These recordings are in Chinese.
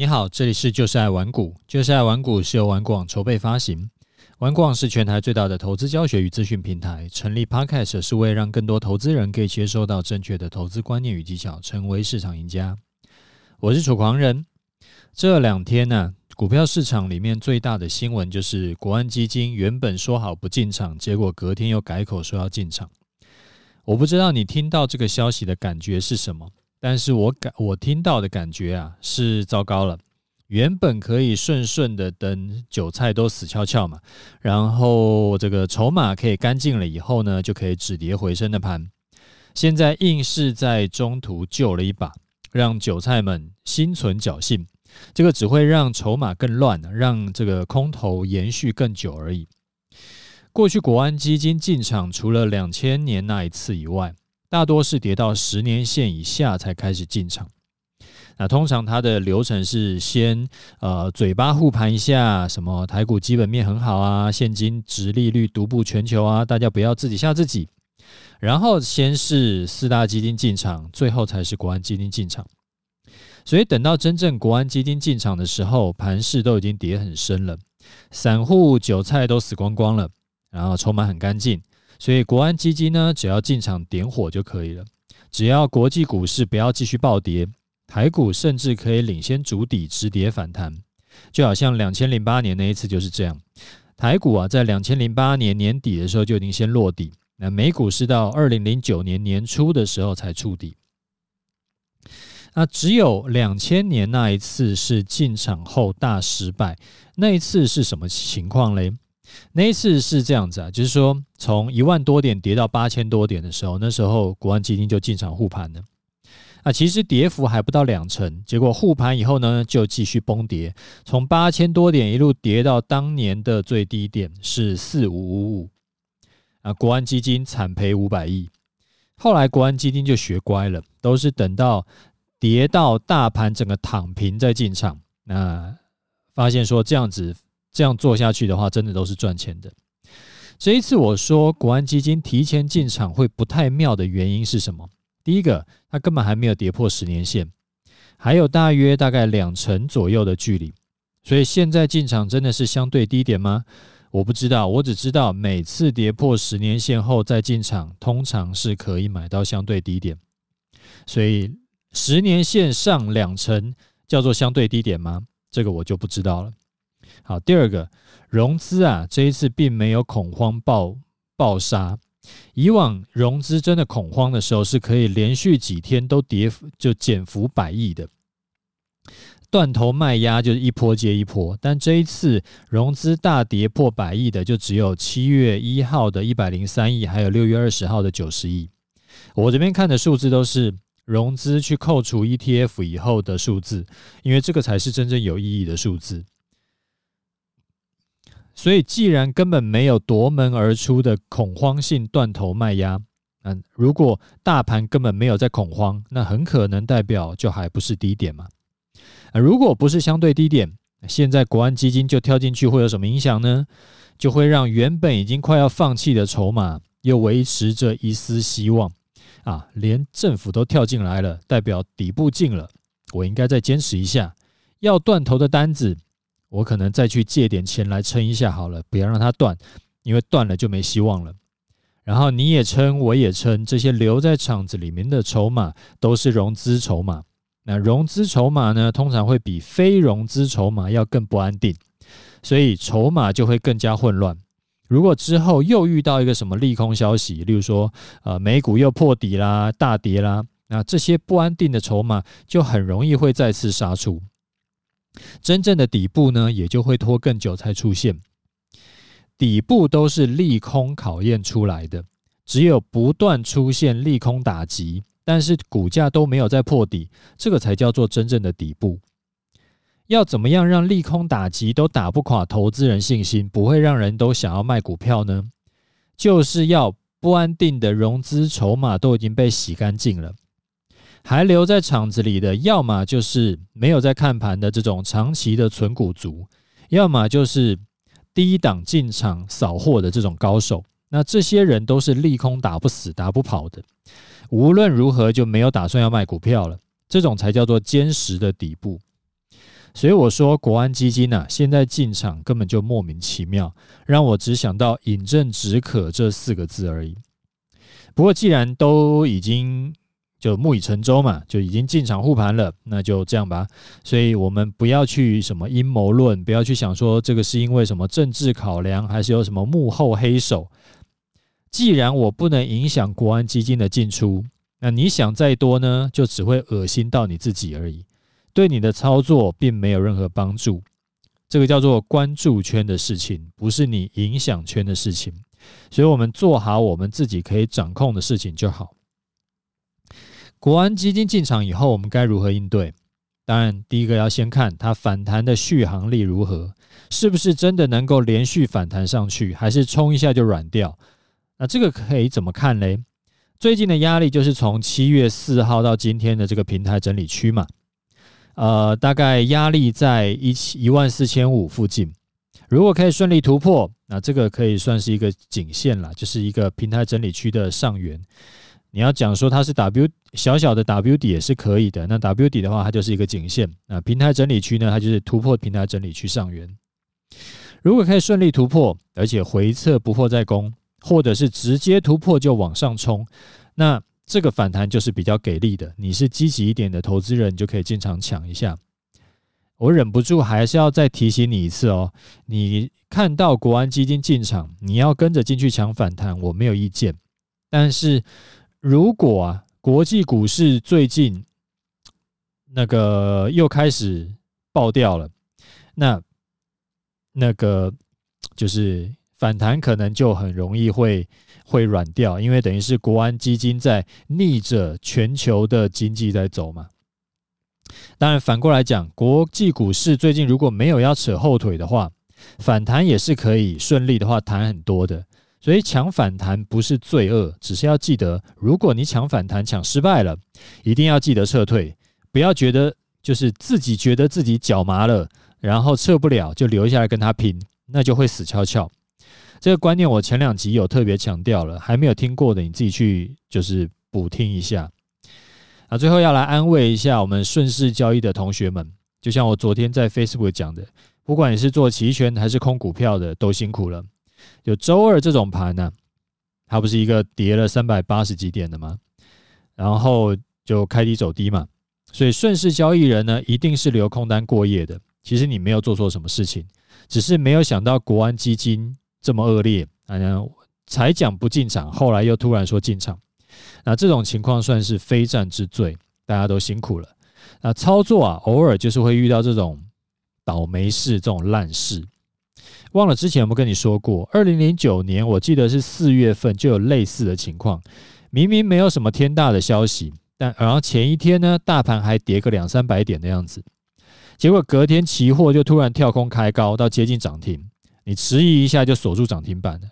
你好，这里是就是爱玩股，就是爱玩股是由玩广筹备发行。玩广是全台最大的投资教学与资讯平台，成立 Podcast 是为了让更多投资人可以接收到正确的投资观念与技巧，成为市场赢家。我是楚狂人。这两天呢、股票市场里面最大的新闻就是国安基金原本说好不进场，结果隔天又改口说要进场。我不知道你听到这个消息的感觉是什么？但是我感我听到的感觉啊是糟糕了，原本可以顺顺的等韭菜都死翘翘嘛，然后这个筹码可以干净了以后呢，就可以止跌回升的盘，现在硬是在中途救了一把，让韭菜们心存侥幸，这个只会让筹码更乱，让这个空头延续更久而已。过去国安基金进场，除了两千年那一次以外，大多是跌到十年线以下才开始进场。那通常它的流程是先呃嘴巴护盘一下，什么台股基本面很好啊，现金殖利率独步全球啊，大家不要自己吓自己。然后先是四大基金进场，最后才是国安基金进场。所以等到真正国安基金进场的时候，盘势都已经跌很深了，散户韭菜都死光光了，然后筹码很干净。所以国安基金呢，只要进场点火就可以了。只要国际股市不要继续暴跌，台股甚至可以领先主底止跌反弹。就好像两千零八年那一次就是这样，台股啊在两千零八年年底的时候就已经先落底，那美股是到二零零九年年初的时候才触底。那只有两千年那一次是进场后大失败，那一次是什么情况嘞？那一次是这样子啊，就是说从一万多点跌到八千多点的时候，那时候国安基金就进场护盘了。啊，其实跌幅还不到两成，结果护盘以后呢，就继续崩跌，从八千多点一路跌到当年的最低点是四五五五。啊，国安基金惨赔五百亿。后来国安基金就学乖了，都是等到跌到大盘整个躺平再进场。那发现说这样子。这样做下去的话，真的都是赚钱的。这一次我说国安基金提前进场会不太妙的原因是什么？第一个，它根本还没有跌破十年线，还有大约大概两成左右的距离，所以现在进场真的是相对低点吗？我不知道，我只知道每次跌破十年线后再进场，通常是可以买到相对低点。所以十年线上两成叫做相对低点吗？这个我就不知道了。好，第二个融资啊，这一次并没有恐慌爆爆杀。以往融资真的恐慌的时候，是可以连续几天都跌就减幅百亿的，断头卖压就是一波接一波。但这一次融资大跌破百亿的，就只有七月一号的一百零三亿，还有六月二十号的九十亿。我这边看的数字都是融资去扣除 ETF 以后的数字，因为这个才是真正有意义的数字。所以，既然根本没有夺门而出的恐慌性断头卖压，嗯，如果大盘根本没有在恐慌，那很可能代表就还不是低点嘛。啊如果不是相对低点，现在国安基金就跳进去会有什么影响呢？就会让原本已经快要放弃的筹码又维持着一丝希望啊！连政府都跳进来了，代表底部近了，我应该再坚持一下，要断头的单子。我可能再去借点钱来撑一下好了，不要让它断，因为断了就没希望了。然后你也撑，我也撑，这些留在场子里面的筹码都是融资筹码。那融资筹码呢，通常会比非融资筹码要更不安定，所以筹码就会更加混乱。如果之后又遇到一个什么利空消息，例如说呃美股又破底啦、大跌啦，那这些不安定的筹码就很容易会再次杀出。真正的底部呢，也就会拖更久才出现。底部都是利空考验出来的，只有不断出现利空打击，但是股价都没有再破底，这个才叫做真正的底部。要怎么样让利空打击都打不垮投资人信心，不会让人都想要卖股票呢？就是要不安定的融资筹码都已经被洗干净了。还留在场子里的，要么就是没有在看盘的这种长期的存股族，要么就是低档进场扫货的这种高手。那这些人都是利空打不死、打不跑的，无论如何就没有打算要卖股票了。这种才叫做坚实的底部。所以我说国安基金呐、啊，现在进场根本就莫名其妙，让我只想到饮鸩止渴这四个字而已。不过既然都已经就木已成舟嘛，就已经进场护盘了，那就这样吧。所以我们不要去什么阴谋论，不要去想说这个是因为什么政治考量，还是有什么幕后黑手。既然我不能影响国安基金的进出，那你想再多呢，就只会恶心到你自己而已。对你的操作并没有任何帮助，这个叫做关注圈的事情，不是你影响圈的事情。所以，我们做好我们自己可以掌控的事情就好。国安基金进场以后，我们该如何应对？当然，第一个要先看它反弹的续航力如何，是不是真的能够连续反弹上去，还是冲一下就软掉？那这个可以怎么看嘞？最近的压力就是从七月四号到今天的这个平台整理区嘛。呃，大概压力在一七一万四千五附近，如果可以顺利突破，那这个可以算是一个颈线了，就是一个平台整理区的上缘。你要讲说它是 W 小小的 W 底也是可以的，那 W 底的话，它就是一个颈线。那平台整理区呢，它就是突破平台整理区上缘。如果可以顺利突破，而且回撤不破再攻，或者是直接突破就往上冲，那。这个反弹就是比较给力的，你是积极一点的投资人，你就可以进场抢一下。我忍不住还是要再提醒你一次哦，你看到国安基金进场，你要跟着进去抢反弹，我没有意见。但是如果啊，国际股市最近那个又开始爆掉了，那那个就是反弹可能就很容易会。会软掉，因为等于是国安基金在逆着全球的经济在走嘛。当然，反过来讲，国际股市最近如果没有要扯后腿的话，反弹也是可以顺利的话弹很多的。所以抢反弹不是罪恶，只是要记得，如果你抢反弹抢失败了，一定要记得撤退，不要觉得就是自己觉得自己脚麻了，然后撤不了就留下来跟他拼，那就会死翘翘。这个观念我前两集有特别强调了，还没有听过的你自己去就是补听一下。啊，最后要来安慰一下我们顺势交易的同学们，就像我昨天在 Facebook 讲的，不管你是做期权还是空股票的，都辛苦了。有周二这种盘呢、它不是一个跌了三百八十几点的吗？然后就开低走低嘛，所以顺势交易人呢，一定是留空单过夜的。其实你没有做错什么事情，只是没有想到国安基金。这么恶劣，啊，才讲不进场，后来又突然说进场，那这种情况算是非战之罪，大家都辛苦了。那操作啊，偶尔就是会遇到这种倒霉事、这种烂事。忘了之前有没有跟你说过，二零零九年我记得是四月份就有类似的情况，明明没有什么天大的消息，但然后前一天呢，大盘还跌个两三百点的样子，结果隔天期货就突然跳空开高到接近涨停。你迟疑一下就锁住涨停板了，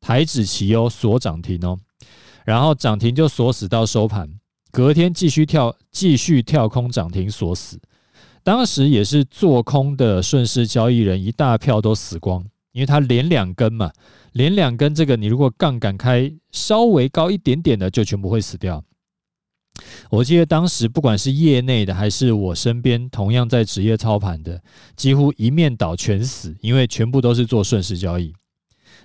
台指期哦锁涨停哦，然后涨停就锁死到收盘，隔天继续跳继续跳空涨停锁死，当时也是做空的顺势交易人一大票都死光，因为它连两根嘛，连两根这个你如果杠杆开稍微高一点点的就全部会死掉。我记得当时不管是业内的还是我身边同样在职业操盘的，几乎一面倒全死，因为全部都是做顺势交易。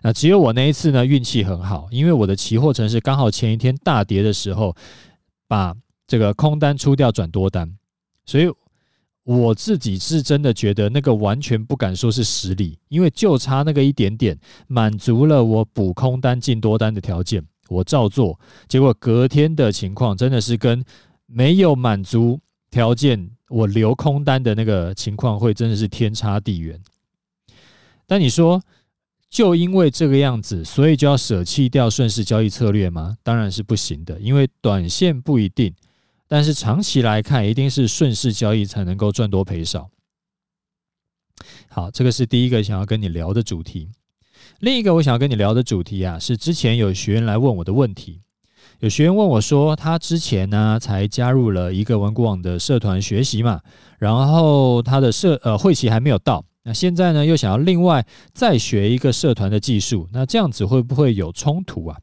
那只有我那一次呢运气很好，因为我的期货城市刚好前一天大跌的时候，把这个空单出掉转多单，所以我自己是真的觉得那个完全不敢说是实力，因为就差那个一点点，满足了我补空单进多单的条件。我照做，结果隔天的情况真的是跟没有满足条件，我留空单的那个情况会真的是天差地远。但你说，就因为这个样子，所以就要舍弃掉顺势交易策略吗？当然是不行的，因为短线不一定，但是长期来看，一定是顺势交易才能够赚多赔少。好，这个是第一个想要跟你聊的主题。另一个我想要跟你聊的主题啊，是之前有学员来问我的问题。有学员问我说，他之前呢才加入了一个文股网的社团学习嘛，然后他的社呃会期还没有到，那现在呢又想要另外再学一个社团的技术，那这样子会不会有冲突啊？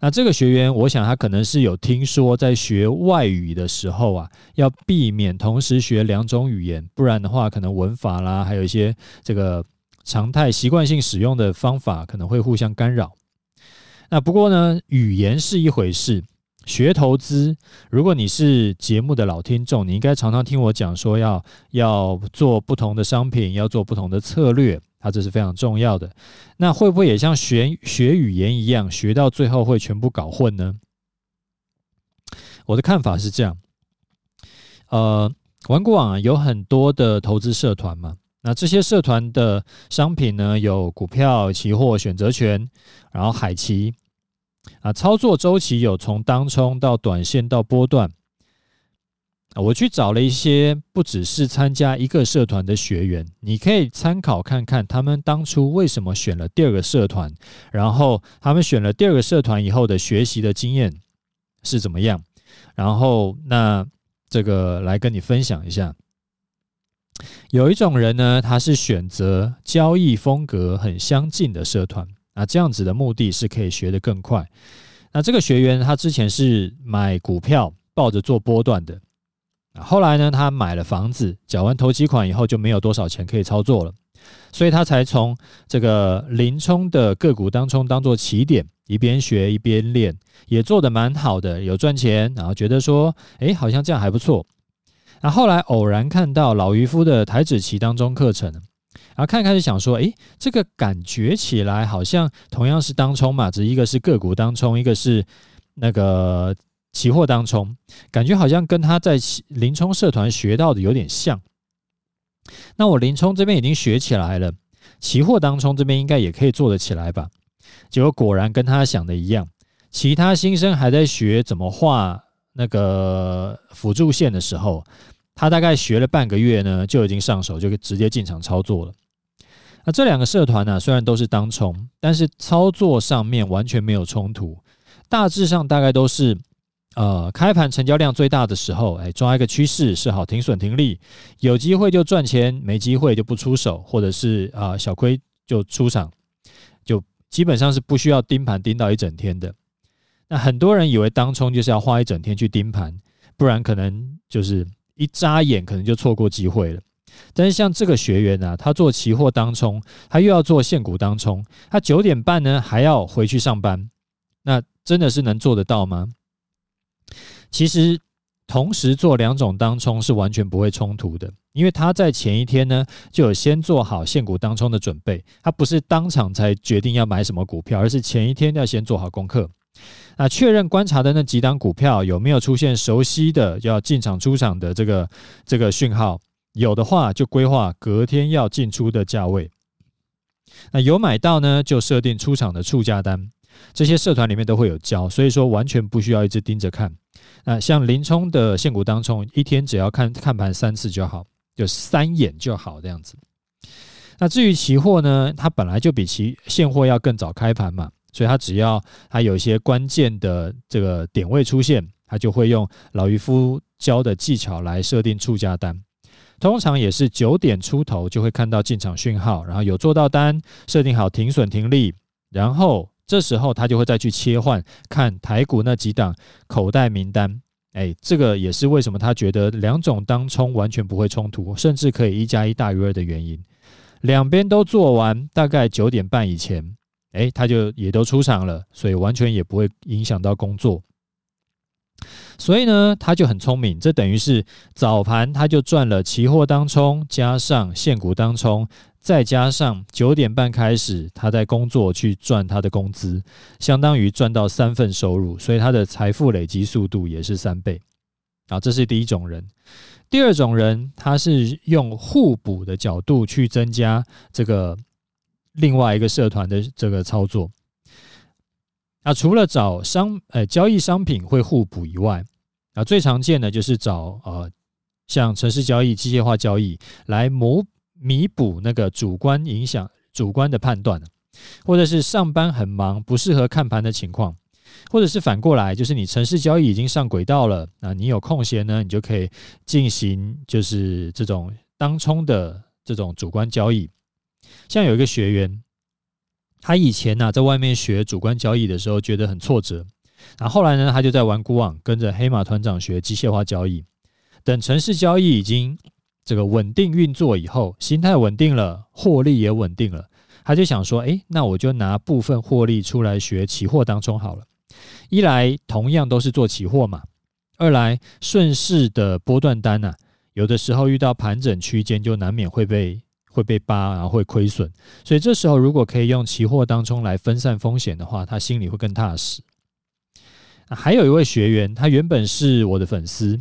那这个学员，我想他可能是有听说，在学外语的时候啊，要避免同时学两种语言，不然的话，可能文法啦，还有一些这个常态习惯性使用的方法，可能会互相干扰。那不过呢，语言是一回事，学投资，如果你是节目的老听众，你应该常常听我讲说要，要做不同的商品，要做不同的策略。它这是非常重要的，那会不会也像学学语言一样，学到最后会全部搞混呢？我的看法是这样，呃，玩股网啊有很多的投资社团嘛，那这些社团的商品呢，有股票、期货、选择权，然后海期啊，操作周期有从当冲到短线到波段。我去找了一些不只是参加一个社团的学员，你可以参考看看他们当初为什么选了第二个社团，然后他们选了第二个社团以后的学习的经验是怎么样，然后那这个来跟你分享一下。有一种人呢，他是选择交易风格很相近的社团，那这样子的目的是可以学得更快。那这个学员他之前是买股票抱着做波段的。后来呢，他买了房子，缴完头期款以后就没有多少钱可以操作了，所以他才从这个林冲的个股当中当做起点，一边学一边练，也做得蛮好的，有赚钱，然后觉得说，哎，好像这样还不错。然后后来偶然看到老渔夫的台指期当中课程，然后看开始想说，哎，这个感觉起来好像同样是当冲嘛，只一个是个股当冲，一个是那个。期货当冲，感觉好像跟他在林冲社团学到的有点像。那我林冲这边已经学起来了，期货当冲这边应该也可以做得起来吧？结果果然跟他想的一样，其他新生还在学怎么画那个辅助线的时候，他大概学了半个月呢，就已经上手，就直接进场操作了。那这两个社团呢，虽然都是当冲，但是操作上面完全没有冲突，大致上大概都是。呃，开盘成交量最大的时候，哎，抓一个趋势，是好停损停利，有机会就赚钱，没机会就不出手，或者是啊、小亏就出场，就基本上是不需要盯盘盯到一整天的。那很多人以为当冲就是要花一整天去盯盘，不然可能就是一眨眼可能就错过机会了。但是像这个学员呢、他做期货当冲，他又要做现股当冲，他九点半呢还要回去上班，那真的是能做得到吗？其实，同时做两种当冲是完全不会冲突的，因为他在前一天呢就有先做好现股当冲的准备，他不是当场才决定要买什么股票，而是前一天要先做好功课。那确认观察的那几档股票有没有出现熟悉的要进场出场的这个这个讯号，有的话就规划隔天要进出的价位。那有买到呢，就设定出场的出价单。这些社团里面都会有教，所以说完全不需要一直盯着看。那像林冲的现股当冲，一天只要看看盘三次就好，就三眼就好这样子。那至于期货呢，它本来就比期现货要更早开盘嘛，所以它只要它有一些关键的这个点位出现，它就会用老渔夫教的技巧来设定出价单。通常也是九点出头就会看到进场讯号，然后有做到单，设定好停损停利，然后。这时候他就会再去切换看台股那几档口袋名单，哎，这个也是为什么他觉得两种当冲完全不会冲突，甚至可以一加一大于二的原因。两边都做完，大概九点半以前，哎，他就也都出场了，所以完全也不会影响到工作。所以呢，他就很聪明，这等于是早盘他就赚了期货当冲加上现股当冲。再加上九点半开始，他在工作去赚他的工资，相当于赚到三份收入，所以他的财富累积速度也是三倍。啊，这是第一种人。第二种人，他是用互补的角度去增加这个另外一个社团的这个操作。啊，除了找商呃交易商品会互补以外，啊，最常见的就是找呃像城市交易、机械化交易来模。弥补那个主观影响、主观的判断，或者是上班很忙不适合看盘的情况，或者是反过来，就是你城市交易已经上轨道了，那你有空闲呢，你就可以进行就是这种当冲的这种主观交易。像有一个学员，他以前呢、在外面学主观交易的时候，觉得很挫折。然后后来呢，他就在玩股网跟着黑马团长学机械化交易。等城市交易已经这个稳定运作以后，心态稳定了，获利也稳定了，他就想说：诶，那我就拿部分获利出来学期货当中好了。一来同样都是做期货嘛，二来顺势的波段单呐、啊，有的时候遇到盘整区间，就难免会被。会被扒，然后会亏损，所以这时候如果可以用期货当中来分散风险的话，他心里会更踏实。还有一位学员，他原本是我的粉丝，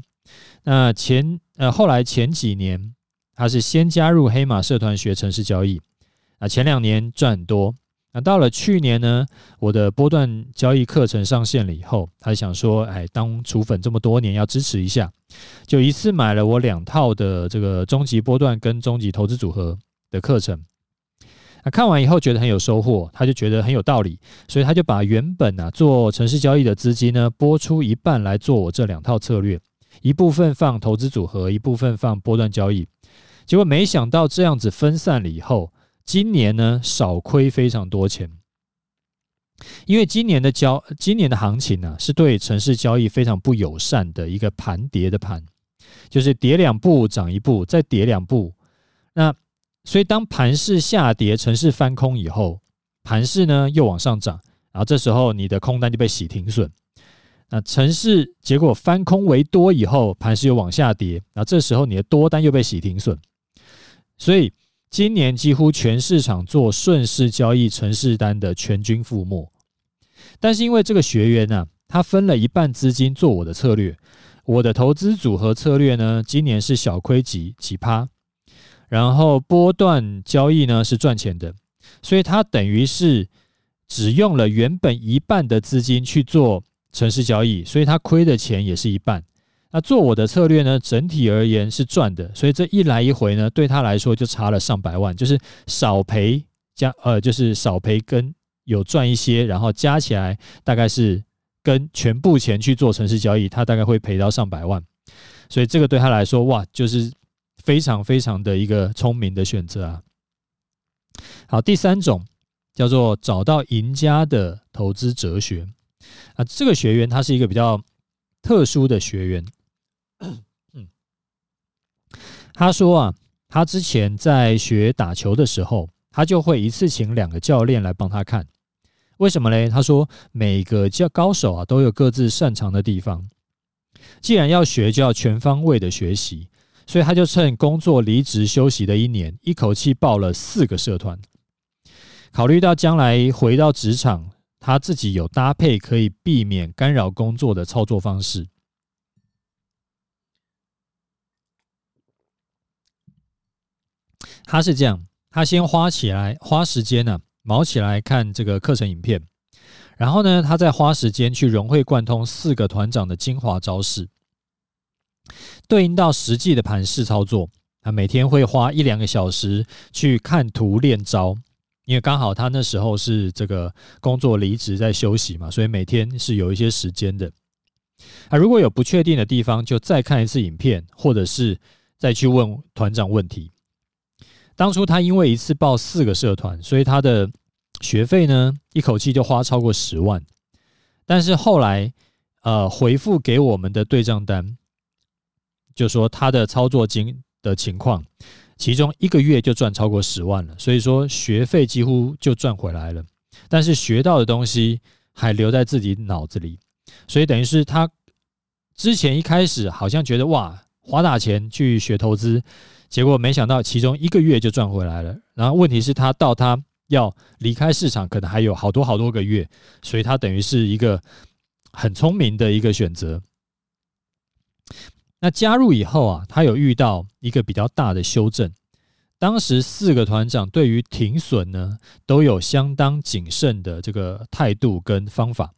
那前呃后来前几年他是先加入黑马社团学城市交易，啊前两年赚很多。那到了去年呢，我的波段交易课程上线了以后，他想说，哎，当储粉这么多年，要支持一下，就一次买了我两套的这个终极波段跟终极投资组合的课程。那看完以后觉得很有收获，他就觉得很有道理，所以他就把原本啊做城市交易的资金呢拨出一半来做我这两套策略，一部分放投资组合，一部分放波段交易。结果没想到这样子分散了以后。今年呢，少亏非常多钱，因为今年的交，今年的行情呢、是对城市交易非常不友善的一个盘跌的盘，就是跌两步涨一步，再跌两步。那所以当盘势下跌，城市翻空以后，盘势呢又往上涨，然后这时候你的空单就被洗停损。那城市结果翻空为多以后，盘势又往下跌，然后这时候你的多单又被洗停损，所以。今年几乎全市场做顺势交易城市单的全军覆没，但是因为这个学员呢、他分了一半资金做我的策略，我的投资组合策略呢，今年是小亏几几趴，然后波段交易呢是赚钱的，所以他等于是只用了原本一半的资金去做城市交易，所以他亏的钱也是一半。那做我的策略呢，整体而言是赚的，所以这一来一回呢，对他来说就差了上百万，就是少赔加呃，就是少赔跟有赚一些，然后加起来大概是跟全部钱去做城市交易，他大概会赔到上百万，所以这个对他来说哇，就是非常非常的一个聪明的选择啊。好，第三种叫做找到赢家的投资哲学啊，这个学员他是一个比较特殊的学员。嗯，他说啊，他之前在学打球的时候，他就会一次请两个教练来帮他看。为什么嘞？他说每个教高手啊都有各自擅长的地方，既然要学，就要全方位的学习。所以他就趁工作离职休息的一年，一口气报了四个社团。考虑到将来回到职场，他自己有搭配可以避免干扰工作的操作方式。他是这样，他先花起来，花时间呢、啊，卯起来看这个课程影片，然后呢，他再花时间去融会贯通四个团长的精华招式，对应到实际的盘式操作。他每天会花一两个小时去看图练招，因为刚好他那时候是这个工作离职在休息嘛，所以每天是有一些时间的。啊，如果有不确定的地方，就再看一次影片，或者是再去问团长问题。当初他因为一次报四个社团，所以他的学费呢，一口气就花超过十万。但是后来，呃，回复给我们的对账单，就说他的操作金的情况，其中一个月就赚超过十万了。所以说学费几乎就赚回来了，但是学到的东西还留在自己脑子里，所以等于是他之前一开始好像觉得哇，花大钱去学投资。结果没想到，其中一个月就赚回来了。然后问题是，他到他要离开市场，可能还有好多好多个月，所以他等于是一个很聪明的一个选择。那加入以后啊，他有遇到一个比较大的修正。当时四个团长对于停损呢，都有相当谨慎的这个态度跟方法。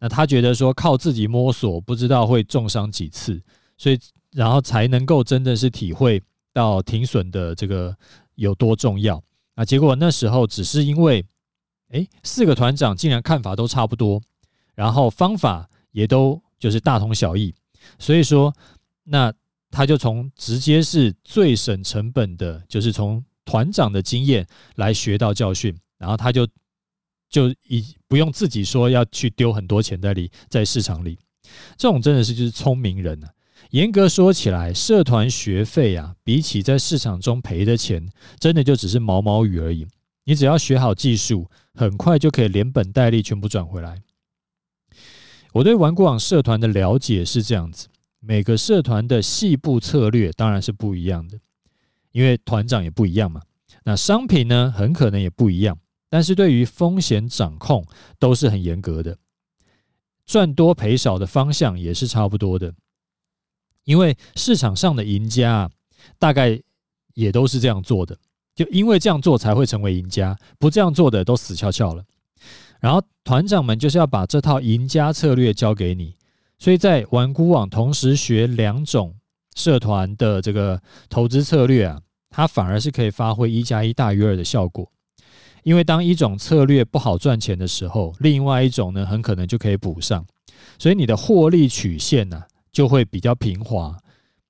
那他觉得说，靠自己摸索，不知道会重伤几次，所以。然后才能够真的是体会到停损的这个有多重要啊！结果那时候只是因为，诶，四个团长竟然看法都差不多，然后方法也都就是大同小异，所以说那他就从直接是最省成本的，就是从团长的经验来学到教训，然后他就就以不用自己说要去丢很多钱在里在市场里，这种真的是就是聪明人啊。严格说起来，社团学费啊，比起在市场中赔的钱，真的就只是毛毛雨而已。你只要学好技术，很快就可以连本带利全部赚回来。我对玩股网社团的了解是这样子：每个社团的细部策略当然是不一样的，因为团长也不一样嘛。那商品呢，很可能也不一样，但是对于风险掌控都是很严格的，赚多赔少的方向也是差不多的。因为市场上的赢家啊大概也都是这样做的，就因为这样做才会成为赢家，不这样做的都死翘翘了。然后团长们就是要把这套赢家策略交给你，所以在玩孤网同时学两种社团的这个投资策略啊，它反而是可以发挥一加一大于二的效果。因为当一种策略不好赚钱的时候，另外一种呢很可能就可以补上，所以你的获利曲线呢、就会比较平滑，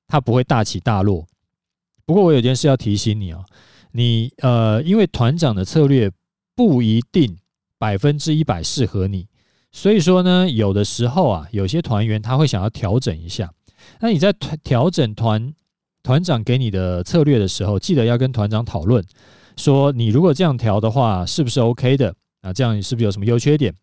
它不会大起大落。不过我有件事要提醒你哦，你呃，因为团长的策略不一定百分之一百适合你，所以说呢，有的时候啊，有些团员他会想要调整一下。那你在调整团团长给你的策略的时候，记得要跟团长讨论，说你如果这样调的话，是不是 OK 的？啊，这样是不是有什么优缺点？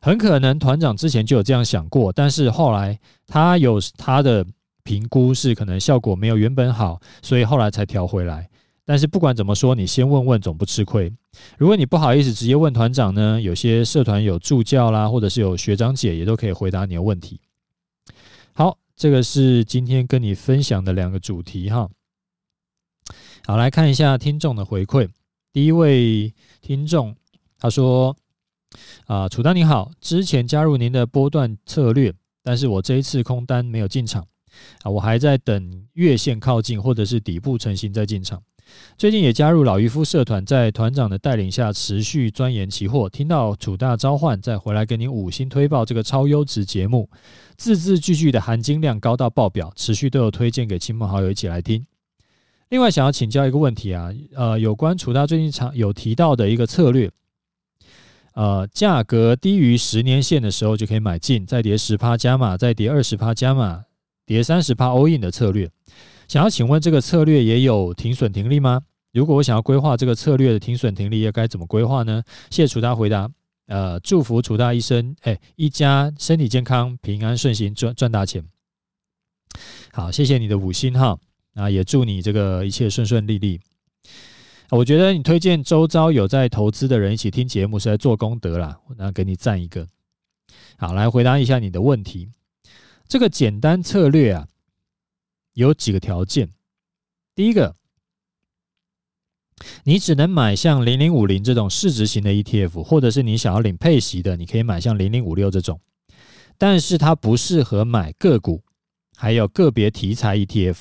很可能团长之前就有这样想过，但是后来他有他的评估是可能效果没有原本好，所以后来才调回来。但是不管怎么说，你先问问总不吃亏。如果你不好意思直接问团长呢，有些社团有助教啦，或者是有学长姐也都可以回答你的问题。好，这个是今天跟你分享的两个主题哈。好，来看一下听众的回馈。第一位听众他说。啊，楚丹你好，之前加入您的波段策略，但是我这一次空单没有进场啊，我还在等月线靠近或者是底部成型再进场。最近也加入老渔夫社团，在团长的带领下持续钻研期货，听到楚大召唤，再回来给您五星推报这个超优质节目，字字句句的含金量高到爆表，持续都有推荐给亲朋好友一起来听。另外想要请教一个问题啊，呃，有关楚大最近常有提到的一个策略。呃，价格低于十年线的时候就可以买进，再跌十趴加码，再跌二十趴加码，跌三十趴 all in 的策略。想要请问这个策略也有停损停利吗？如果我想要规划这个策略的停损停利，又该怎么规划呢？谢谢楚大回答。呃，祝福楚大一生，哎，一家身体健康，平安顺心，赚赚大钱。好，谢谢你的五星哈，啊，也祝你这个一切顺顺利利。我觉得你推荐周遭有在投资的人一起听节目是在做功德啦，那给你赞一个。好，来回答一下你的问题。这个简单策略啊，有几个条件。第一个，你只能买像零零五零这种市值型的 ETF，或者是你想要领配息的，你可以买像零零五六这种，但是它不适合买个股，还有个别题材 ETF。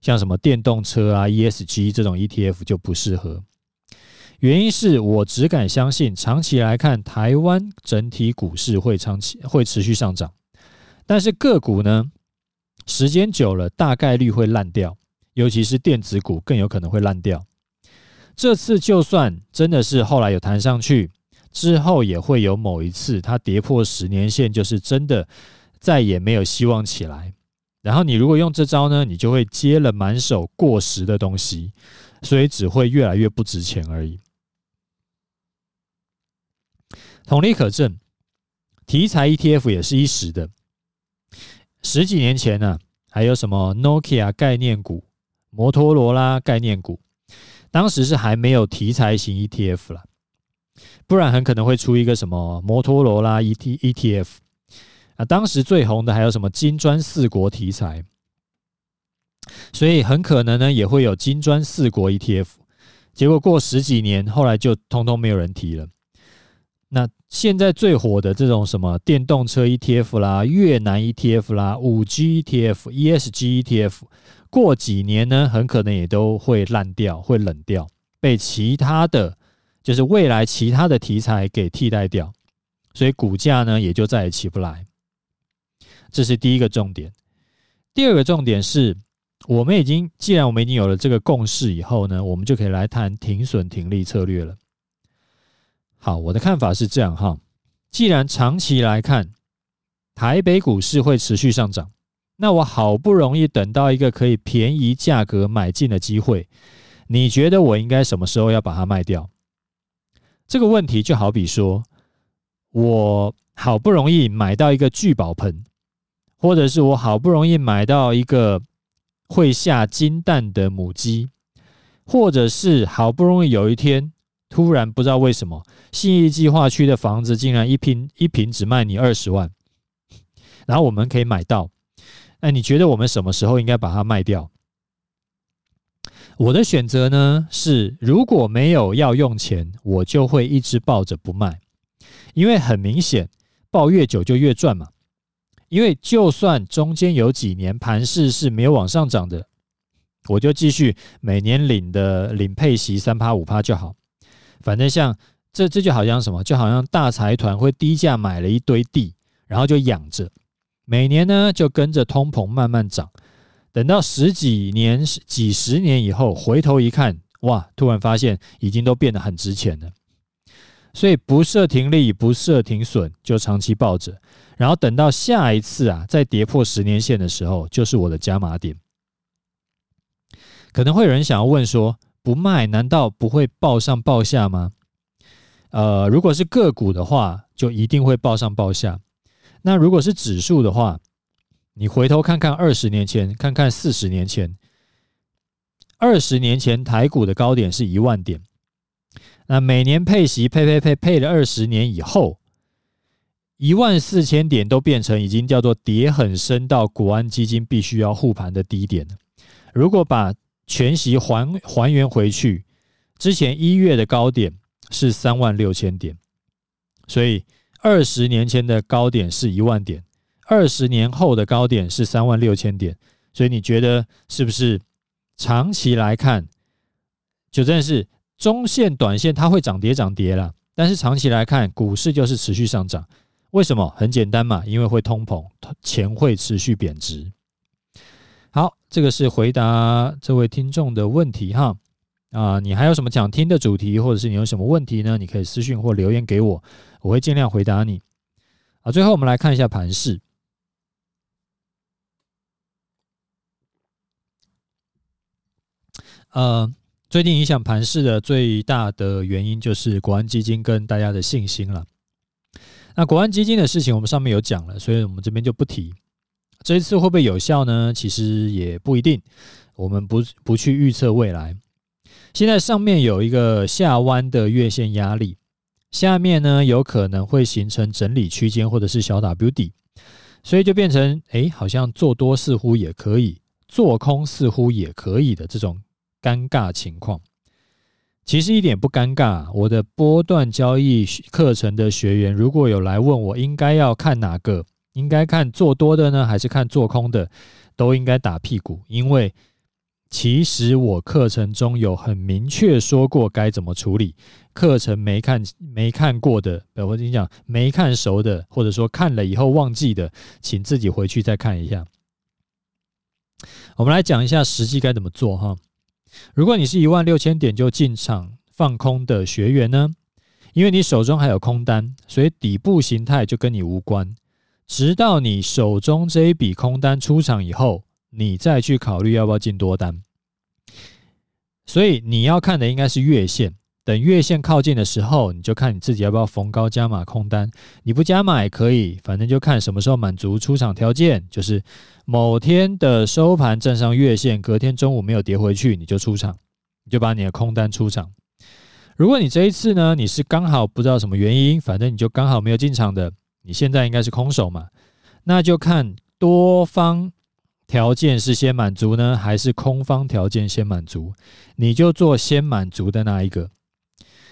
像什么电动车啊、ESG 这种 ETF 就不适合，原因是我只敢相信长期来看，台湾整体股市会长期会持续上涨，但是个股呢，时间久了大概率会烂掉，尤其是电子股更有可能会烂掉。这次就算真的是后来有弹上去，之后也会有某一次它跌破十年线，就是真的再也没有希望起来。然后你如果用这招呢，你就会接了满手过时的东西，所以只会越来越不值钱而已。同理可证，题材 ETF 也是一时的。十几年前呢、还有什么 Nokia 概念股、摩托罗拉概念股，当时是还没有题材型 ETF 了，不然很可能会出一个什么摩托罗拉 ET ETF。啊，当时最红的还有什么金砖四国题材，所以很可能呢也会有金砖四国 ETF。结果过十几年，后来就通通没有人提了。那现在最火的这种什么电动车 ETF 啦、越南 ETF 啦、五 G ETF、ESG ETF，过几年呢很可能也都会烂掉、会冷掉，被其他的就是未来其他的题材给替代掉，所以股价呢也就再也起不来。这是第一个重点，第二个重点是，我们已经既然我们已经有了这个共识以后呢，我们就可以来谈停损停利策略了。好，我的看法是这样哈，既然长期来看台北股市会持续上涨，那我好不容易等到一个可以便宜价格买进的机会，你觉得我应该什么时候要把它卖掉？这个问题就好比说，我好不容易买到一个聚宝盆，或者是我好不容易买到一个会下金蛋的母鸡，或者是好不容易有一天。突然不知道为什么，信义计划区的房子竟然一平一平只卖你二十万，然后我们可以买到。那你觉得我们什么时候应该把它卖掉？我的选择呢是，如果没有要用钱，我就会一直抱着不卖，因为很明显，抱越久就越赚嘛。因为就算中间有几年盘势是没有往上涨的，我就继续每年领的领配息三趴五趴就好。反正像这这就好像什么，就好像大财团会低价买了一堆地，然后就养着，每年呢就跟着通膨慢慢涨，等到十几年、几十年以后，回头一看，哇，突然发现已经都变得很值钱了。所以不设停利，不设停损，就长期抱着，然后等到下一次啊，再跌破十年线的时候，就是我的加码点。可能会有人想要问说，不卖，难道不会报上报下吗？呃，如果是个股的话，就一定会报上报下。那如果是指数的话，你回头看看二十年前，看看四十年前，二十年前台股的高点是一万点，那每年配息配配配配了二十年以后，一万四千点都变成已经叫做跌很深到国安基金必须要护盘的低点了。如果把全息还还原回去，之前一月的高点是三万六千点，所以二十年前的高点是一万点，二十年后的高点是三万六千点，所以你觉得是不是长期来看，就真的是中线、短线它会涨跌涨跌了，但是长期来看，股市就是持续上涨。为什么？很简单嘛，因为会通膨，钱会持续贬值。好，这个是回答这位听众的问题哈。啊，你还有什么想听的主题，或者是你有什么问题呢？你可以私信或留言给我，我会尽量回答你。啊，最后我们来看一下盘势。呃，最近影响盘势的最大的原因就是国安基金跟大家的信心了。那国安基金的事情我们上面有讲了，所以我们这边就不提。这一次会不会有效呢？其实也不一定，我们不不去预测未来。现在上面有一个下弯的月线压力，下面呢有可能会形成整理区间或者是小 W 底，所以就变成哎，好像做多似乎也可以，做空似乎也可以的这种尴尬情况。其实一点不尴尬，我的波段交易课程的学员如果有来问我，应该要看哪个？应该看做多的呢，还是看做空的？都应该打屁股，因为其实我课程中有很明确说过该怎么处理。课程没看没看过的，我跟你讲，没看熟的，或者说看了以后忘记的，请自己回去再看一下。我们来讲一下实际该怎么做哈。如果你是一万六千点就进场放空的学员呢，因为你手中还有空单，所以底部形态就跟你无关。直到你手中这一笔空单出场以后，你再去考虑要不要进多单。所以你要看的应该是月线，等月线靠近的时候，你就看你自己要不要逢高加码空单。你不加码也可以，反正就看什么时候满足出场条件，就是某天的收盘站上月线，隔天中午没有跌回去，你就出场，你就把你的空单出场。如果你这一次呢，你是刚好不知道什么原因，反正你就刚好没有进场的。你现在应该是空手嘛，那就看多方条件是先满足呢，还是空方条件先满足？你就做先满足的那一个。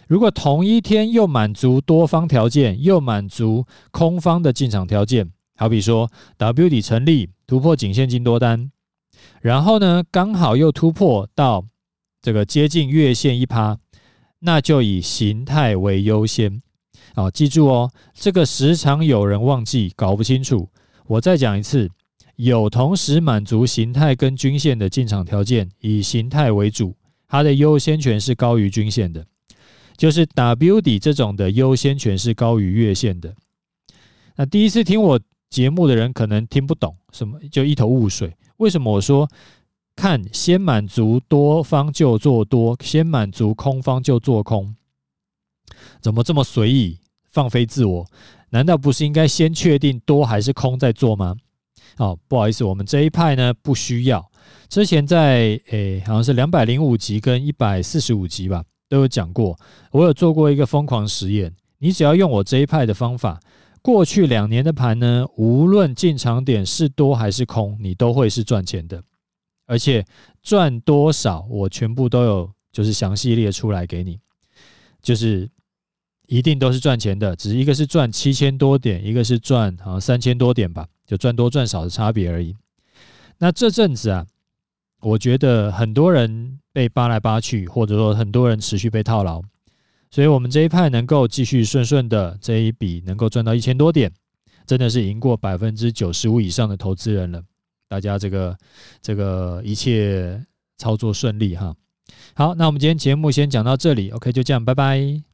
如果同一天又满足多方条件，又满足空方的进场条件，好比说 W 底成立，突破颈线进多单，然后呢，刚好又突破到这个接近月线一趴，那就以形态为优先。好，记住哦，这个时常有人忘记，搞不清楚。我再讲一次，有同时满足形态跟均线的进场条件，以形态为主，它的优先权是高于均线的。就是 W 底这种的优先权是高于月线的。那第一次听我节目的人可能听不懂什么，就一头雾水。为什么我说看先满足多方就做多，先满足空方就做空？怎么这么随意放飞自我？难道不是应该先确定多还是空再做吗？哦，不好意思，我们这一派呢不需要。之前在诶好像是两百零五集跟一百四十五集吧，都有讲过。我有做过一个疯狂实验，你只要用我这一派的方法，过去两年的盘呢，无论进场点是多还是空，你都会是赚钱的，而且赚多少我全部都有，就是详细列出来给你，就是。一定都是赚钱的，只是一个是赚七千多点，一个是赚好像三千多点吧，就赚多赚少的差别而已。那这阵子啊，我觉得很多人被扒来扒去，或者说很多人持续被套牢，所以我们这一派能够继续顺顺的这一笔能够赚到一千多点，真的是赢过百分之九十五以上的投资人了。大家这个这个一切操作顺利哈。好，那我们今天节目先讲到这里，OK，就这样，拜拜。